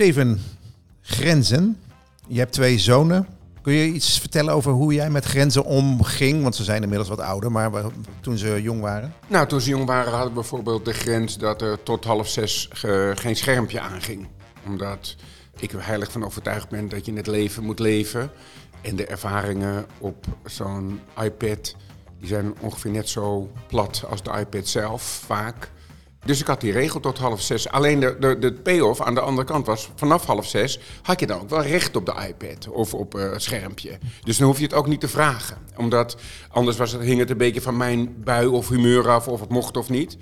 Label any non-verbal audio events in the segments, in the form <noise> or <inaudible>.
Steven, grenzen. Je hebt twee zonen. Kun je iets vertellen over hoe jij met grenzen omging? Want ze zijn inmiddels wat ouder, maar toen ze jong waren. Nou, toen ze jong waren hadden we bijvoorbeeld de grens dat er tot half zes ge- geen schermpje aanging. Omdat ik er heilig van overtuigd ben dat je in het leven moet leven. En de ervaringen op zo'n iPad, die zijn ongeveer net zo plat als de iPad zelf, vaak. Dus ik had die regel tot half zes. Alleen de, de, de payoff aan de andere kant was, vanaf half zes had je dan ook wel recht op de iPad of op eh, het schermpje. Dus dan hoef je het ook niet te vragen. Omdat anders was het, hing het een beetje van mijn bui of humeur af of het mocht of niet.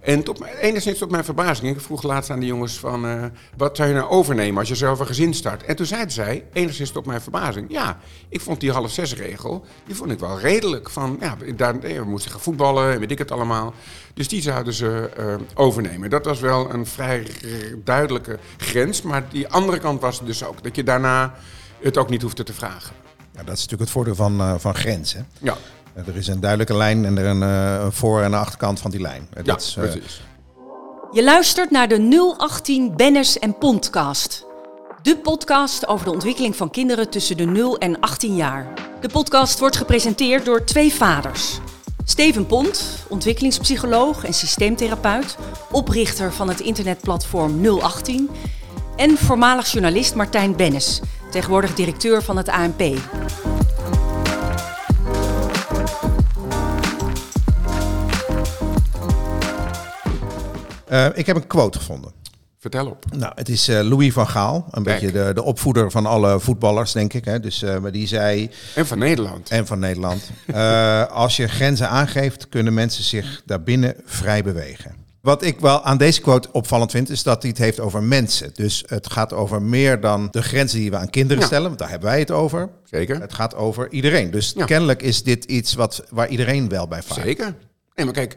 En tot, mijn- enigszins tot mijn verbazing, ik vroeg laatst aan de jongens van, eh, wat zou je nou overnemen als je zelf een gezin start? En toen zeiden zij, enigszins tot mijn verbazing, ja, ik vond die half zes regel, die vond ik wel redelijk. Van, ja, daar, eh, we moesten gaan voetballen en weet ik het allemaal. Dus die zouden ze eh, overnemen. Dat was wel een vrij duidelijke grens, maar die andere kant was dus ook, dat je daarna het ook niet hoefde te vragen. Ja, dat is natuurlijk het voordeel van, eh, van grenzen. Ja, Er is een duidelijke lijn en er een, eh, een voor- en een achterkant van die lijn. Eh, ja dat is, eh, precies. Je luistert naar de 018 Bennis en Podcast. De podcast over de ontwikkeling van kinderen tussen de 0 en 18 jaar. De podcast wordt gepresenteerd door twee vaders. Steven Pont, ontwikkelingspsycholoog en systeemtherapeut, oprichter van het internetplatform 018. En voormalig journalist Martijn Bennis, tegenwoordig directeur van het ANP. Eh, ik heb een quote gevonden. Vertel op. Nou, het is eh, Louis van Gaal, een Kijk. beetje de, de opvoeder van alle voetballers, denk ik. Hè. Dus, eh, maar die zei, En van Nederland. en van Nederland, <laughs> als je grenzen aangeeft, kunnen mensen zich daarbinnen vrij bewegen. Wat ik wel aan deze quote opvallend vind, is dat hij het heeft over mensen. Dus het gaat over meer dan de grenzen die we aan kinderen Ja. stellen, want daar hebben wij het over. Zeker. Het gaat over iedereen. Dus Ja. kennelijk is dit iets wat, waar iedereen wel bij vaart. Zeker. Nee, maar kijk,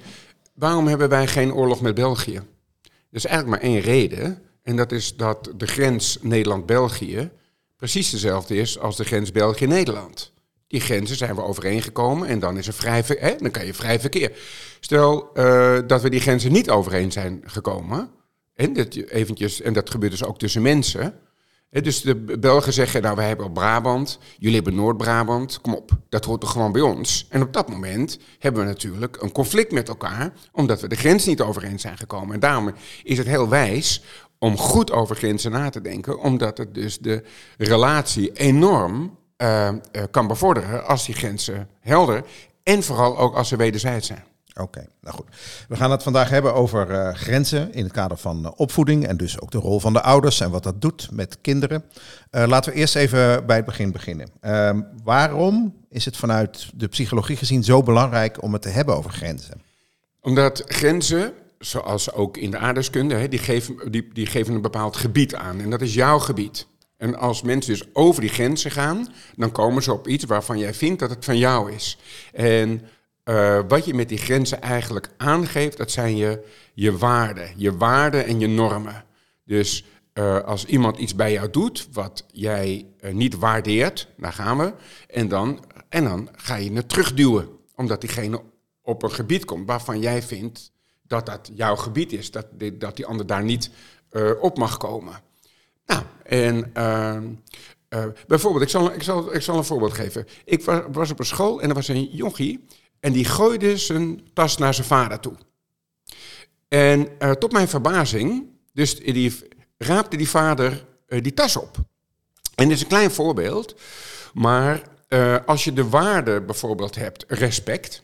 waarom hebben wij geen oorlog met België? Er is eigenlijk maar één reden. En dat is dat de grens Nederland-België precies dezelfde is als de grens België-Nederland. Die grenzen zijn we overeengekomen en dan is er vrij hè, dan kan je vrij verkeer. Stel eh, dat we die grenzen niet overeen zijn gekomen. En dat, je eventjes, en dat gebeurt dus ook tussen mensen. Dus de Belgen zeggen, nou wij hebben Brabant, jullie hebben Noord-Brabant, kom op, dat hoort toch gewoon bij ons. En op dat moment hebben we natuurlijk een conflict met elkaar, omdat we de grens niet overeen zijn gekomen. En daarom is het heel wijs om goed over grenzen na te denken, omdat het dus de relatie enorm eh, eh, kan bevorderen als die grenzen helder en vooral ook als ze wederzijds zijn. Oké, nou goed. We gaan het vandaag hebben over eh, grenzen in het kader van eh, opvoeding en dus ook de rol van de ouders en wat dat doet met kinderen. Eh, laten we eerst even bij het begin beginnen. Ehm, waarom is het vanuit de psychologie gezien zo belangrijk om het te hebben over grenzen? Omdat grenzen, zoals ook in de aardrijkskunde, hè, die, geven, die, die geven een bepaald gebied aan. En dat is jouw gebied. En als mensen dus over die grenzen gaan, dan komen ze op iets waarvan jij vindt dat het van jou is. En eh, wat je met die grenzen eigenlijk aangeeft, dat zijn je, je waarden. Je waarden en je normen. Dus eh, als iemand iets bij jou doet wat jij eh, niet waardeert, daar gaan we. En dan, en dan ga je het terugduwen. Omdat diegene op een gebied komt waarvan jij vindt dat dat jouw gebied is. Dat, die- dat die ander daar niet op mag komen. Nou, en ehm, eh, bijvoorbeeld, ik zal, ik, zal, ik zal een voorbeeld geven. Ik wa- was op een school en er was een jochie en die gooide zijn tas naar zijn vader toe. En eh, tot mijn verbazing, dus die raapte die vader eh, die tas op. En dit is een klein voorbeeld, maar eh, als je de waarde bijvoorbeeld hebt, respect,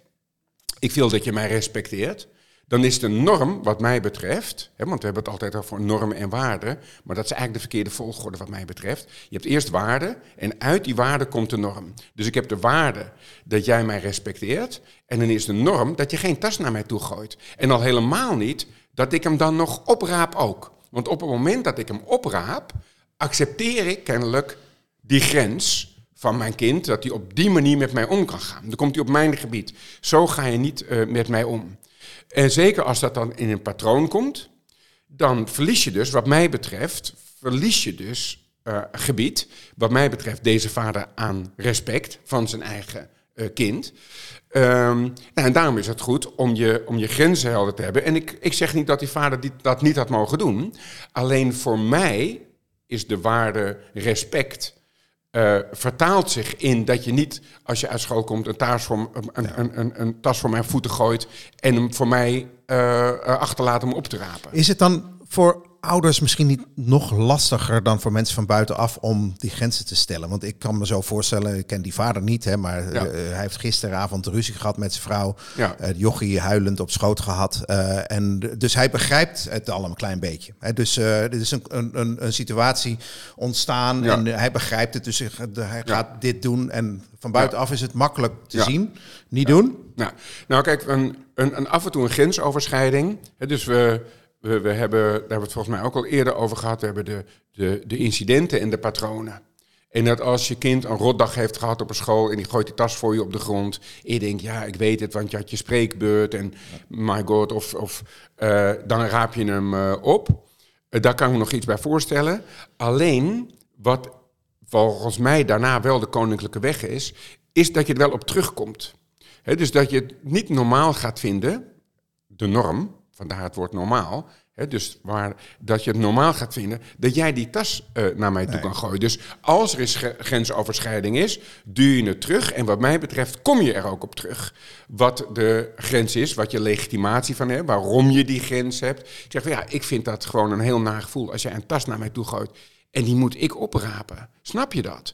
ik wil dat je mij respecteert, dan is de norm, wat mij betreft, hè, want we hebben het altijd over normen en waarden, maar dat is eigenlijk de verkeerde volgorde wat mij betreft. Je hebt eerst waarde en uit die waarde komt de norm. Dus ik heb de waarde dat jij mij respecteert en dan is de norm dat je geen tas naar mij toe gooit. En al helemaal niet dat ik hem dan nog opraap ook. Want op het moment dat ik hem opraap, accepteer ik kennelijk die grens van mijn kind, dat hij op die manier met mij om kan gaan. Dan komt hij op mijn gebied. Zo ga je niet eh, met mij om. En zeker als dat dan in een patroon komt, dan verlies je dus, wat mij betreft, verlies je dus eh, gebied. Wat mij betreft deze vader aan respect van zijn eigen eh, kind. Ehm, nou, en daarom is het goed om je, om je grenzen helder te hebben. En ik, ik zeg niet dat die vader dat niet had mogen doen. Alleen voor mij is de waarde respect. Eh, vertaalt zich in dat je niet, als je uit school komt, een, taas voor, een, een, een, een tas voor mijn voeten gooit en hem voor mij eh, eh, achterlaat om op te rapen. Is het dan voor ouders misschien niet nog lastiger dan voor mensen van buitenaf om die grenzen te stellen? Want ik kan me zo voorstellen, ik ken die vader niet, hè, maar Ja. eh, hij heeft gisteravond ruzie gehad met zijn vrouw. Ja. Eh, jochie huilend op schoot gehad. eh, en dus hij begrijpt het al een klein beetje. Hè, dus er is een, een, een, situatie ontstaan Ja. en hij begrijpt het. Dus hij, gaat dit doen. En van buitenaf is het makkelijk te zien. Niet doen. Nou, nou kijk, een, een, een af en toe een grensoverschrijding. Hè, dus we, we, hebben, daar hebben we het volgens mij ook al eerder over gehad. We hebben de, de, de incidenten en de patronen. En dat als je kind een rotdag heeft gehad op een school en die gooit die tas voor je op de grond. En je denkt, ja, ik weet het, want je had je spreekbeurt en my god, of, of eh, dan raap je hem eh, op. Eh, daar kan ik me nog iets bij voorstellen. Alleen, wat volgens mij daarna wel de koninklijke weg is, is dat je er wel op terugkomt. Dus dat je het niet normaal gaat vinden, de norm, vandaar het woord normaal. Dus waar, dat je het normaal gaat vinden dat jij die tas eh, naar mij toe kan gooien. Dus als er gre- grensoverschrijding is, duw je het terug. En wat mij betreft kom je er ook op terug. Wat de grens is, wat je legitimatie van hebt, waarom je die grens hebt. Ik zeg van ja, ik vind dat gewoon een heel naar gevoel als jij een tas naar mij toe gooit en die moet ik oprapen. Snap je dat?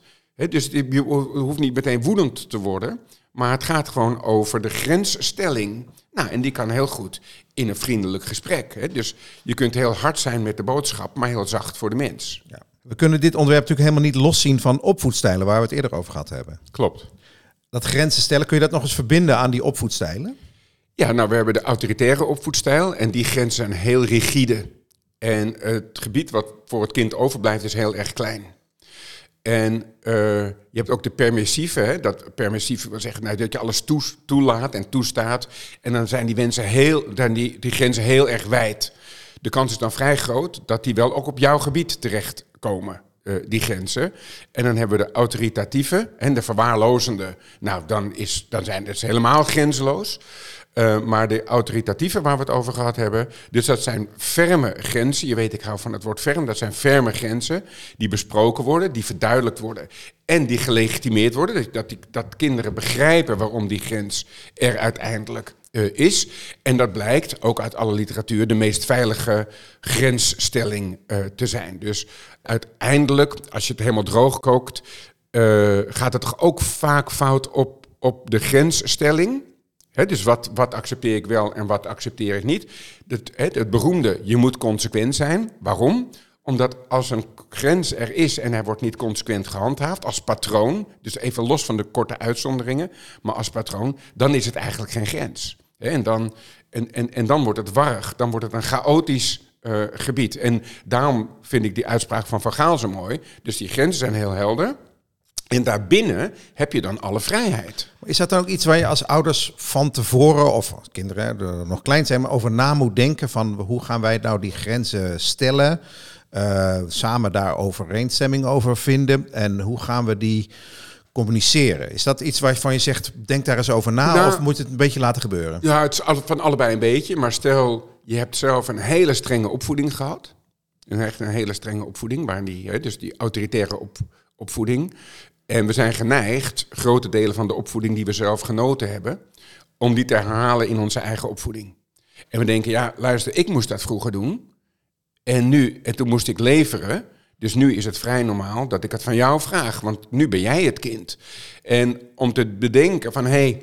Dus je hoeft niet meteen woedend te worden. Maar het gaat gewoon over de grensstelling. Nou, en die kan heel goed in een vriendelijk gesprek. Hè? Dus je kunt heel hard zijn met de boodschap, maar heel zacht voor de mens. Ja. We kunnen dit onderwerp natuurlijk helemaal niet loszien van opvoedstijlen, waar we het eerder over gehad hebben. Klopt. Ja, nou, we hebben de autoritaire opvoedstijl en die grenzen zijn heel rigide. En het gebied wat voor het kind overblijft is heel erg klein. En eh, je hebt ook de permissieve. Hè? Dat permissieve wil zeggen nou, dat je alles toe, toelaat en toestaat. En dan zijn die, wensen heel, dan die, die grenzen heel erg wijd. De kans is dan vrij groot dat die wel ook op jouw gebied terechtkomen. eh, die grenzen. En dan hebben we de autoritatieve en de verwaarlozende. Nou, dan, is, dan zijn het helemaal grenzeloos. Uh, maar de autoritatieve waar we het over gehad hebben, dus dat zijn ferme grenzen. Je weet, ik hou van het woord ferm. Dat zijn ferme grenzen die besproken worden, die verduidelijkt worden en die gelegitimeerd worden. Dat, dat kinderen begrijpen waarom die grens er uiteindelijk uh, is. En dat blijkt ook uit alle literatuur de meest veilige grensstelling uh, te zijn. Dus uiteindelijk, als je het helemaal droog kookt, gaat het toch ook vaak fout op, op de grensstelling. Dus wat, wat accepteer ik wel en wat accepteer ik niet? Het, het, beroemde, je moet consequent zijn. Waarom? Omdat als een grens er is en hij wordt niet consequent gehandhaafd, als patroon, dus even los van de korte uitzonderingen, maar als patroon, dan is het eigenlijk geen grens. En, dan, en, en, dan wordt het warrig, dan wordt het een chaotisch uh, gebied. En daarom vind ik die uitspraak van Van Gaal zo mooi. Dus die grenzen zijn heel helder. En daarbinnen heb je dan alle vrijheid. Is dat dan ook iets waar je als ouders van tevoren, of als kinderen er nog klein zijn, maar over na moet denken van hoe gaan wij nou die grenzen stellen? Uh, samen daar overeenstemming over vinden en hoe gaan we die communiceren? Is dat iets waarvan je zegt, denk daar eens over na nou, of moet het een beetje laten gebeuren? Ja, het is van allebei een beetje, maar stel je hebt zelf een hele strenge opvoeding gehad. Een echt een hele strenge opvoeding, waar die, dus die autoritaire op, opvoeding. En we zijn geneigd, grote delen van de opvoeding die we zelf genoten hebben, om die te herhalen in onze eigen opvoeding. En we denken, ja, luister, ik moest dat vroeger doen. En nu, en toen moest ik leveren. Dus nu is het vrij normaal dat ik het van jou vraag, want nu ben jij het kind. En om te bedenken van, hé, hey,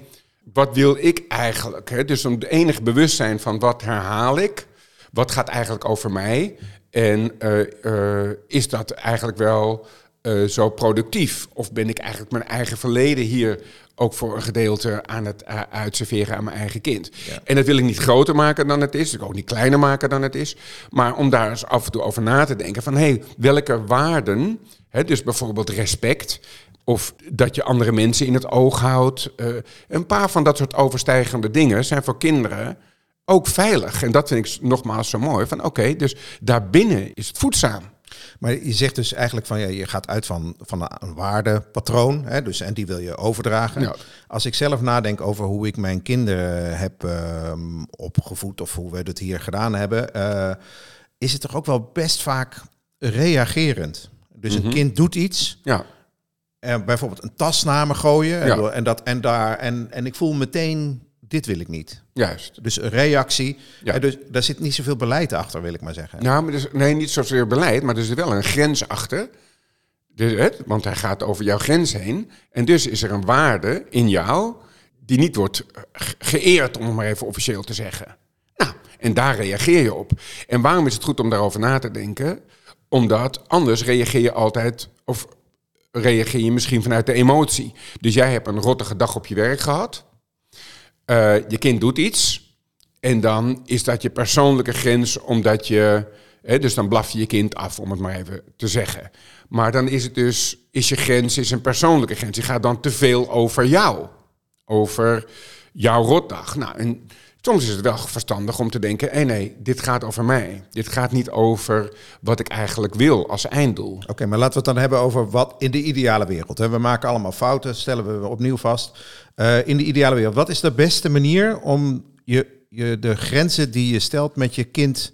wat wil ik eigenlijk? Hè? Dus om het enige bewustzijn van wat herhaal ik, wat gaat eigenlijk over mij? En uh, uh, is dat eigenlijk wel uh, zo productief? Of ben ik eigenlijk mijn eigen verleden hier ook voor een gedeelte aan het uh, uitserveren aan mijn eigen kind? Ja. En dat wil ik niet groter maken dan het is, ik ook niet kleiner maken dan het is. Maar om daar eens af en toe over na te denken van, hé, hey, welke waarden, hè, dus bijvoorbeeld respect, of dat je andere mensen in het oog houdt. Uh, een paar van dat soort overstijgende dingen zijn voor kinderen ook veilig. En dat vind ik nogmaals zo mooi. Van oké, okay, dus daarbinnen is het voedzaam. Maar je zegt dus eigenlijk van ja, je gaat uit van, van een waardepatroon. Hè, dus, en die wil je overdragen. Ja. Als ik zelf nadenk over hoe ik mijn kinderen heb uh, opgevoed of hoe we het hier gedaan hebben, uh, is het toch ook wel best vaak reagerend. Dus Mhm. een kind doet iets, Ja, en bijvoorbeeld een tas naar me gooien, Ja. en, dat, en, daar, en, en ik voel meteen, dit wil ik niet. juist. Dus een reactie, Ja. Dus daar zit niet zoveel beleid achter, wil ik maar zeggen. Nou, maar dus, nee, niet zozeer beleid, maar er is wel een grens achter. Dus, want hij gaat over jouw grens heen. En dus is er een waarde in jou die niet wordt ge- geëerd, om het maar even officieel te zeggen. Nou, en daar reageer je op. En waarom is het goed om daarover na te denken? Omdat anders reageer je altijd, of reageer je misschien vanuit de emotie. Dus jij hebt een rottige dag op je werk gehad. Eh, je kind doet iets. En dan is dat je persoonlijke grens, omdat je. Hè, dus dan blaf je je kind af, om het maar even te zeggen. Maar dan is het dus, is je grens is een persoonlijke grens. Die gaat dan te veel over jou. Over jouw rotdag. Nou, en soms is het wel verstandig om te denken: hé nee, dit gaat over mij. Dit gaat niet over wat ik eigenlijk wil als einddoel. Oké, maar laten we het dan hebben over wat in de ideale wereld. Hè? We maken allemaal fouten, stellen we opnieuw vast. Eh, in de ideale wereld, wat is de beste manier om je, je, de grenzen die je stelt met je kind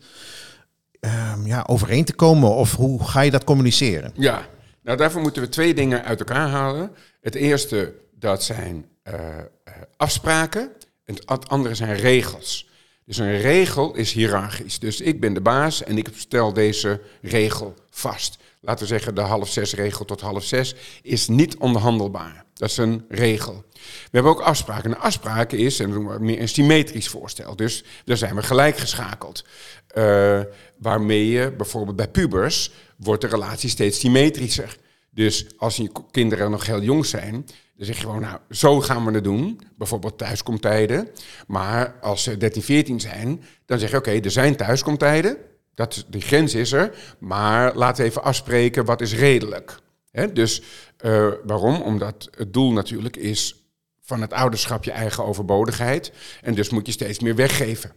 ehm, ja, overeen te komen? Of hoe ga je dat communiceren? Ja, nou daarvoor moeten we twee dingen uit elkaar halen. Het eerste, dat zijn eh, eh, afspraken. En het andere zijn regels. Dus een regel is hiërarchisch. Dus ik ben de baas en ik stel deze regel vast. Laten we zeggen, de half zes regel tot half zes is niet onderhandelbaar. Dat is een regel. We hebben ook afspraken. Een afspraak is en we doen meer een symmetrisch voorstel. Dus daar zijn we gelijk geschakeld. Eh, waarmee je bijvoorbeeld bij pubers wordt de relatie steeds symmetrischer. Dus als je kinderen nog heel jong zijn, dan zeg je gewoon, nou, zo gaan we het doen. Bijvoorbeeld thuiskomtijden. Maar als ze 13, 14 zijn, dan zeg je, oké, er zijn thuiskomtijden. Dat, die grens is er. Maar laten we even afspreken, wat is redelijk? Dus eh, waarom? Omdat het doel natuurlijk is van het ouderschap je eigen overbodigheid. En dus moet je steeds meer weggeven.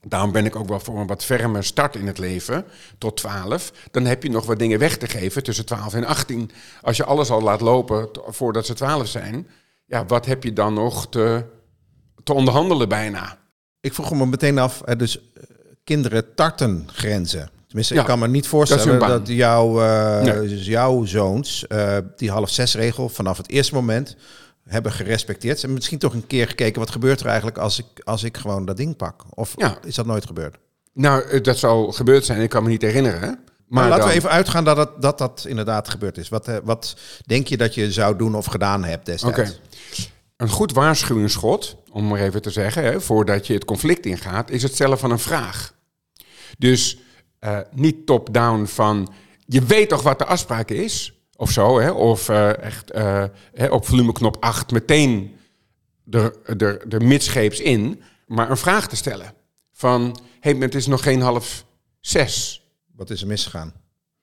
Daarom ben ik ook wel voor een wat ferme start in het leven, tot 12. Dan heb je nog wat dingen weg te geven tussen 12 en 18. Als je alles al laat lopen voordat ze 12 zijn, ja, wat heb je dan nog te, te onderhandelen bijna? Ik vroeg me meteen af, dus kinderen tarten grenzen. Tenminste, Ja, ik kan me niet voorstellen dat, jouw, eh, Nee. jouw zoons eh, die half zes regel vanaf het eerste moment hebben gerespecteerd. Ze hebben misschien toch een keer gekeken, wat gebeurt er eigenlijk als ik, als ik gewoon dat ding pak? Of Ja. is dat nooit gebeurd? Nou, eh, dat zal gebeurd zijn, ik kan me niet herinneren. Maar, Maar laten dan- we even uitgaan dat, het, dat dat inderdaad gebeurd is. Wat, wat denk je dat je zou doen of gedaan hebt destijds? Oké. Een goed waarschuwingsschot, om maar even te zeggen, hè, voordat je het conflict ingaat, is het stellen van een vraag. Dus eh, niet top-down van, je weet toch wat de afspraak is? Of zo, hè? of eh, echt eh, hè, op volumeknop 8 meteen er, er, er midscheeps in, maar een vraag te stellen. Van, hé, hey, het is nog geen half zes. Wat is er misgegaan?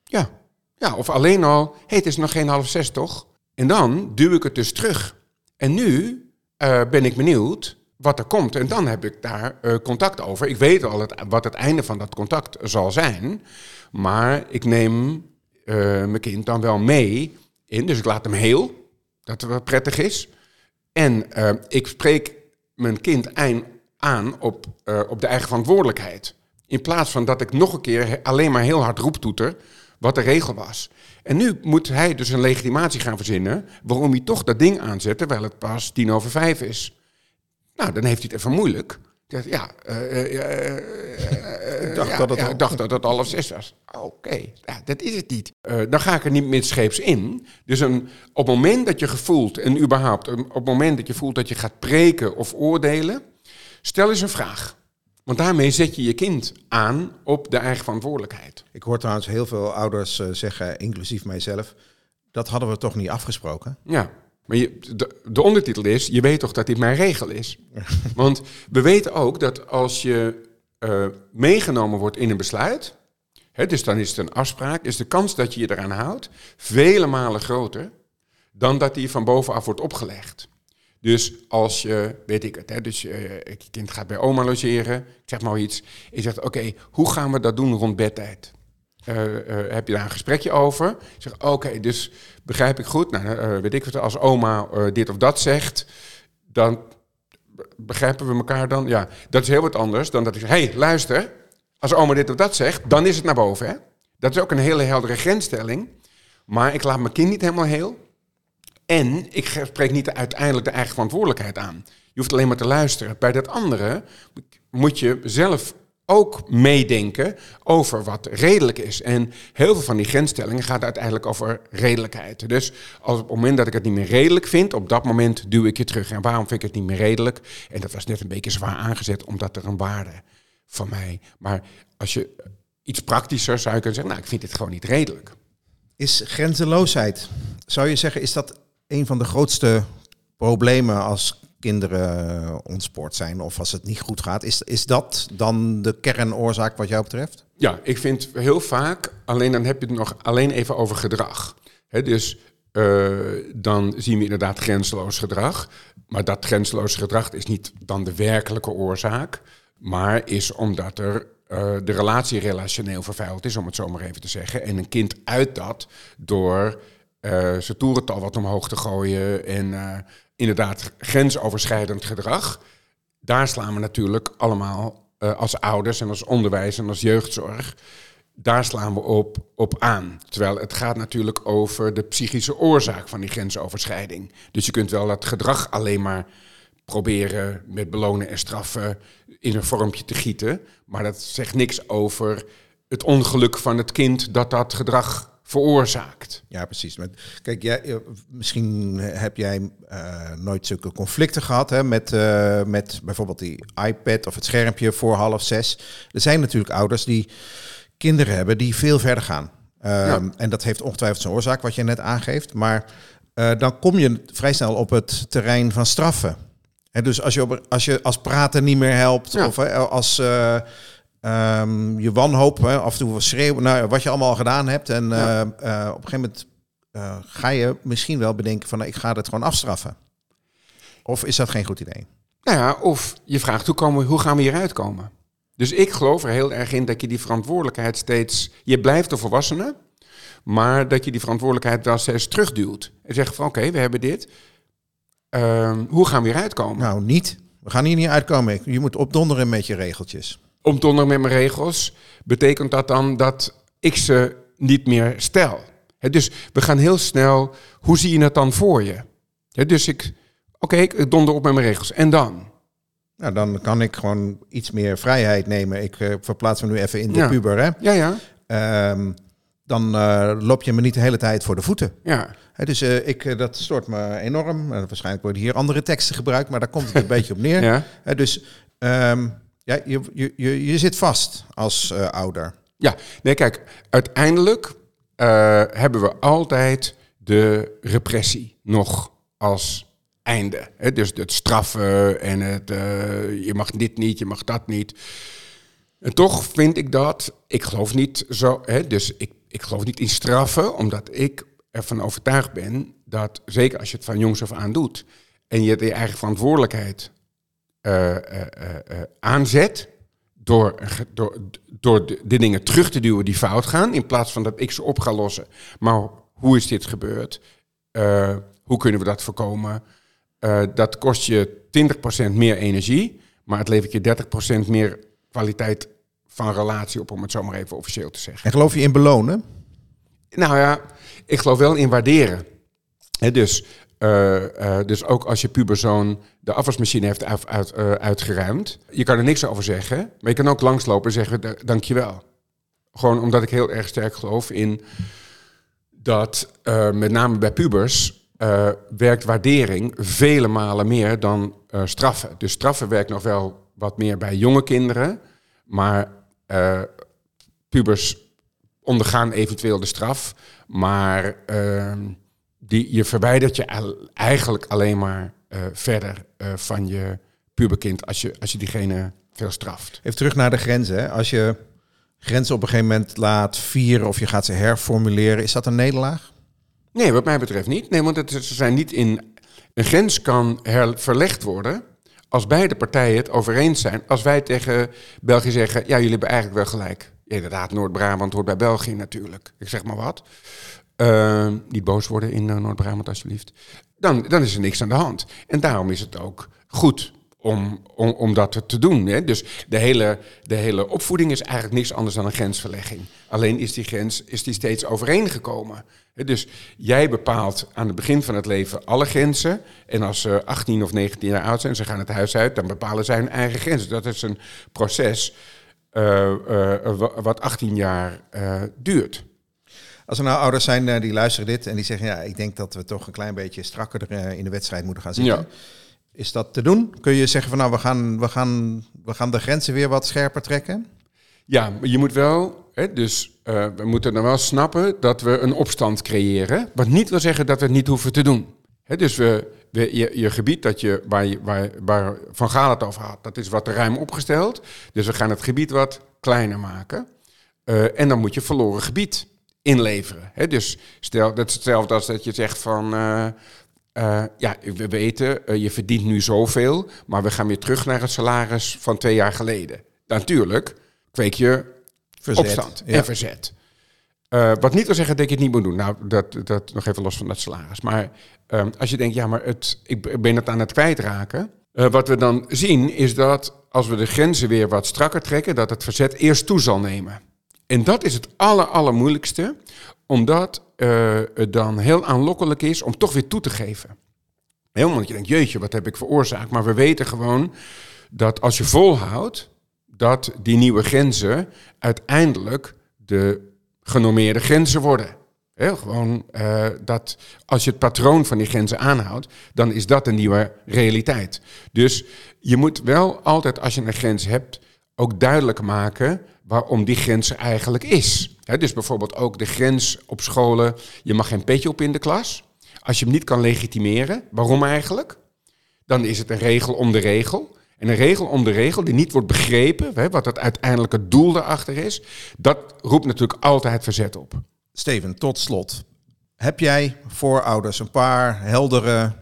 Ja. ja, of alleen al, hey, het is nog geen half zes toch? En dan duw ik het dus terug. En nu ben ik benieuwd wat er komt. En dan heb ik daar eh, contact over. Ik weet al wat het einde van dat contact zal zijn. Maar ik neem eh, mijn kind dan wel mee in. Dus ik laat hem heel, dat wel prettig is. En eh, ik spreek mijn kind ein- aan op, op de eigen verantwoordelijkheid. In plaats van dat ik nog een keer alleen maar heel hard roeptoeter wat de regel was. En nu moet hij dus een legitimatie gaan verzinnen waarom hij toch dat ding aanzet terwijl het pas tien over vijf is. Nou, dan heeft hij het even moeilijk. Ja, Ik dacht dat het al- dacht dat het half zes was. Oké, dat is het niet. Eh, dan ga ik er niet midscheeps in. Dus een, op het moment dat je gevoelt, en überhaupt, op het moment dat je voelt dat je gaat preken of oordelen, stel eens een vraag. Want daarmee zet je je kind aan op de eigen verantwoordelijkheid. Ik hoor trouwens heel veel ouders eh, zeggen, inclusief mijzelf, dat hadden we toch niet afgesproken? Ja, maar je, de, de ondertitel is, je weet toch dat dit mijn regel is? <laughs> Want we weten ook dat als je eh, meegenomen wordt in een besluit, hè, dus dan is het een afspraak, is de kans dat je je eraan houdt vele malen groter dan dat die van bovenaf wordt opgelegd. Dus als je, weet ik het, hè, dus je, je kind gaat bij oma logeren, ik zeg maar iets, en je zegt, oké, hoe gaan we dat doen rond bedtijd? Eh, eh, heb je daar een gesprekje over? Zeg, oké, dus begrijp ik goed? Nou, eh, weet ik wat, als oma dit of dat zegt, dan be- begrijpen we elkaar dan? Ja, dat is heel wat anders dan dat ik zeg, hey, luister, als oma dit of dat zegt, dan is het naar boven, hè? Dat is ook een hele heldere grensstelling. Maar ik laat mijn kind niet helemaal heel. En ik spreek niet uiteindelijk de eigen verantwoordelijkheid aan. Je hoeft alleen maar te luisteren. Bij dat andere moet je zelf ook meedenken over wat redelijk is. En heel veel van die grensstellingen gaat uiteindelijk over redelijkheid. Dus als op het moment dat ik het niet meer redelijk vind, op dat moment duw ik je terug. En waarom vind ik het niet meer redelijk? En dat was net een beetje zwaar aangezet, omdat er een waarde van mij. Maar als je iets praktischer zou je kunnen zeggen, nou, ik vind dit gewoon niet redelijk. Is grenzeloosheid, zou je zeggen, is dat een van de grootste problemen als kinderen ontspoord zijn of als het niet goed gaat. Is, is dat dan de kernoorzaak wat jou betreft? Ja, ik vind heel vaak, alleen dan heb je het nog alleen even over gedrag. dus uh, dan zien we inderdaad grenzeloos gedrag. Maar dat grenzeloos gedrag is niet dan de werkelijke oorzaak, maar is omdat er uh, de relatie relationeel vervuild is, om het zo maar even te zeggen. En een kind uit dat door zijn toerental wat omhoog te gooien en inderdaad grensoverschrijdend gedrag. Daar slaan we natuurlijk allemaal uh, als ouders en als onderwijs en als jeugdzorg. Daar slaan we op, op aan. Terwijl het gaat natuurlijk over de psychische oorzaak van die grensoverschrijding. Dus je kunt wel dat gedrag alleen maar proberen met belonen en straffen in een vormpje te gieten. Maar dat zegt niks over het ongeluk van het kind dat dat gedrag veroorzaakt. Ja, precies. Kijk, jij, eh, misschien heb jij uh, nooit zulke conflicten gehad hè, met, uh, met bijvoorbeeld die iPad of het schermpje voor half zes. Er zijn natuurlijk ouders die kinderen hebben die veel verder gaan. Um, En dat heeft ongetwijfeld zijn oorzaak, wat je net aangeeft. Maar uh, dan kom je vrij snel op het terrein van straffen. En dus als je, op, als je als praten niet meer helpt, ja. of als Um, je wanhoop, hè, af en toe schreeuwen naar wat je allemaal gedaan hebt. En ja. uh, uh, op een gegeven moment uh, ga je misschien wel bedenken van nou, ik ga het gewoon afstraffen. Of is dat geen goed idee? Nou ja, of je vraagt hoe, komen, hoe gaan we hieruit komen? Dus ik geloof er heel erg in dat je die verantwoordelijkheid steeds... Je blijft de volwassene, maar dat je die verantwoordelijkheid wel steeds terugduwt. En zegt van oké, okay, we hebben dit. Ehm, hoe gaan we hieruit komen? Nou, niet. We gaan hier niet uitkomen. Je moet opdonderen met je regeltjes om te met mijn regels, betekent dat dan dat ik ze niet meer stel. dus we gaan heel snel, hoe zie je het dan voor je? dus ik, oké, ik donder op met mijn regels. En dan? Nou, dan kan ik gewoon iets meer vrijheid nemen. Ik uh, verplaats me nu even in de puber, hè? Ja, ja. Um, dan uh, loop je me niet de hele tijd voor de voeten. Ja. dus uh, ik, dat stoort me enorm. waarschijnlijk worden hier andere teksten gebruikt, maar daar komt het een <laughs> beetje op neer. Ja. dus um, ja, je, je, je, je zit vast als uh, ouder. Ja, nee, kijk, uiteindelijk uh, hebben we altijd de repressie nog als einde. Dus het straffen en het uh, je mag dit niet, je mag dat niet. En toch vind ik dat, ik geloof niet zo, dus ik, ik geloof niet in straffen, omdat ik ervan overtuigd ben dat, zeker als je het van jongs af aan doet, en je je eigen verantwoordelijkheid aanzet door, door, door de, dingen terug te duwen die fout gaan, in plaats van dat ik ze op ga lossen. Maar hoe is dit gebeurd? hoe kunnen we dat voorkomen? dat kost je 20% meer energie, maar het levert je 30% meer kwaliteit van relatie op, om het zo maar even officieel te zeggen. En geloof je in belonen? Nou ja, ik geloof wel in waarderen. He, dus uh, dus ook als je puberzoon de afwasmachine heeft uit, uit, uh, uitgeruimd. Je kan er niks over zeggen, maar je kan ook langslopen en zeggen dankjewel. Gewoon omdat ik heel erg sterk geloof in dat met name bij pubers werkt waardering vele malen meer dan straffen. Dus straffen werkt nog wel wat meer bij jonge kinderen, maar pubers ondergaan eventueel de straf, maar ehm, die, je verwijdert je eigenlijk alleen maar verder van je puberkind als je, als je diegene veel straft. Even terug naar de grenzen. Als je grenzen op een gegeven moment laat vieren of je gaat ze herformuleren, is dat een nederlaag? Nee, wat mij betreft niet. Nee, want het, ze zijn niet in. Een grens kan her, verlegd worden als beide partijen het over eens zijn. Als wij tegen België zeggen, ja, jullie hebben eigenlijk wel gelijk. Ja, inderdaad, Noord-Brabant hoort bij België natuurlijk. Ik zeg maar wat. Uh, niet boos worden in uh, Noord-Brabant, alsjeblieft. Dan, dan is er niks aan de hand. En daarom is het ook goed om, om, om dat te doen. Hè? Dus de hele, de hele opvoeding is eigenlijk niks anders dan een grensverlegging. Alleen is die grens is die steeds overeengekomen. Dus jij bepaalt aan het begin van het leven alle grenzen. En als ze 18 of 19 jaar oud zijn, ze gaan het huis uit, dan bepalen zij hun eigen grenzen. Dat is een proces uh, uh, wat 18 jaar duurt. Als er nou ouders zijn die luisteren dit en die zeggen, ja, ik denk dat we toch een klein beetje strakker in de wedstrijd moeten gaan zitten. Ja. Is dat te doen? Kun je zeggen van nou, we gaan, we gaan, we gaan de grenzen weer wat scherper trekken? Ja, maar je moet wel, hè, dus uh, we moeten dan wel snappen dat we een opstand creëren. Wat niet wil zeggen dat we het niet hoeven te doen. Hè, dus we, we, je, je gebied dat je, waar, je, waar, waar Van Gaal het over had, dat is wat ruim opgesteld. Dus we gaan het gebied wat kleiner maken. Uh, en dan moet je verloren gebied inleveren. Dus stel, dat is hetzelfde als dat je zegt van... Uh, uh, ja, we weten, uh, je verdient nu zoveel, maar we gaan weer terug naar het salaris van twee jaar geleden. Natuurlijk kweek je verzet, opstand en verzet. Uh, wat niet wil zeggen dat je het niet moet doen. Nou, dat, dat nog even los van dat salaris. Maar als je denkt, ja, maar het, ik ben het aan het kwijtraken. wat we dan zien is dat als we de grenzen weer wat strakker trekken, dat het verzet eerst toe zal nemen. En dat is het aller, allermoeilijkste, omdat uh, het dan heel aanlokkelijk is om toch weer toe te geven. Helemaal dat je denkt, jeetje, wat heb ik veroorzaakt? Maar we weten gewoon dat als je volhoudt, dat die nieuwe grenzen uiteindelijk de genormeerde grenzen worden. Heel gewoon uh, dat als je het patroon van die grenzen aanhoudt, dan is dat een nieuwe realiteit. Dus je moet wel altijd, als je een grens hebt, ook duidelijk maken waarom die grens eigenlijk is. dus bijvoorbeeld ook de grens op scholen, je mag geen petje op in de klas. Als je hem niet kan legitimeren, waarom eigenlijk? Dan is het een regel om de regel. En een regel om de regel die niet wordt begrepen, wat het uiteindelijke doel daarachter is, dat roept natuurlijk altijd verzet op. Steven, tot slot. Heb jij voor ouders een paar heldere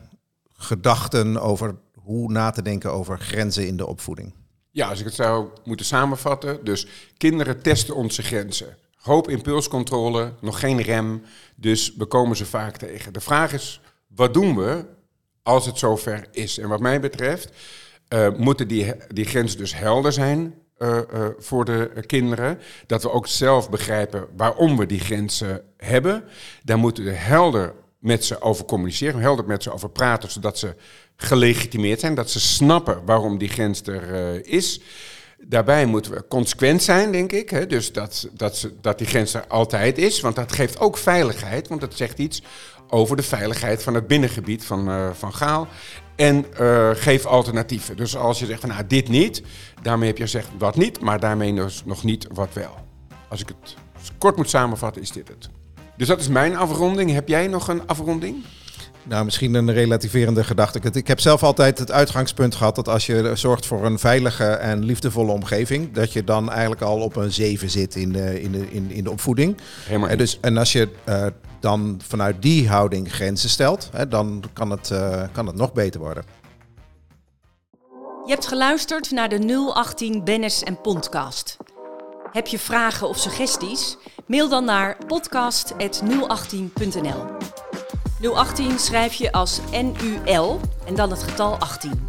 gedachten over hoe na te denken over grenzen in de opvoeding? Ja, als ik het zou moeten samenvatten. Dus kinderen testen onze grenzen. Hoop impulscontrole, nog geen rem. Dus we komen ze vaak tegen. De vraag is, wat doen we als het zover is? En wat mij betreft uh, moeten die, die grenzen dus helder zijn uh, uh, voor de kinderen. Dat we ook zelf begrijpen waarom we die grenzen hebben. Daar moeten we helder met ze over communiceren, helder met ze over praten, zodat ze gelegitimeerd zijn, dat ze snappen waarom die grens er uh, is. Daarbij moeten we consequent zijn, denk ik. Hè? Dus dat, dat, ze, dat die grens er altijd is. Want dat geeft ook veiligheid. Want dat zegt iets over de veiligheid van het binnengebied van, uh, van Gaal. En uh, geef alternatieven. Dus als je zegt van nou, dit niet, daarmee heb je gezegd wat niet, maar daarmee dus nog niet wat wel. Als ik het kort moet samenvatten, is dit het. Dus dat is mijn afronding. Heb jij nog een afronding? Nou, misschien een relativerende gedachte. Ik heb zelf altijd het uitgangspunt gehad dat als je zorgt voor een veilige en liefdevolle omgeving, dat je dan eigenlijk al op een 7 zit in de, in de, in, in de opvoeding. Helemaal en, dus, en als je uh, dan vanuit die houding grenzen stelt, hè, dan kan het, uh, kan het nog beter worden. Je hebt geluisterd naar de 018 Bennis en Podcast. Heb je vragen of suggesties? Mail dan naar podcast.018.nl. 018 schrijf je als NUL en dan het getal 18.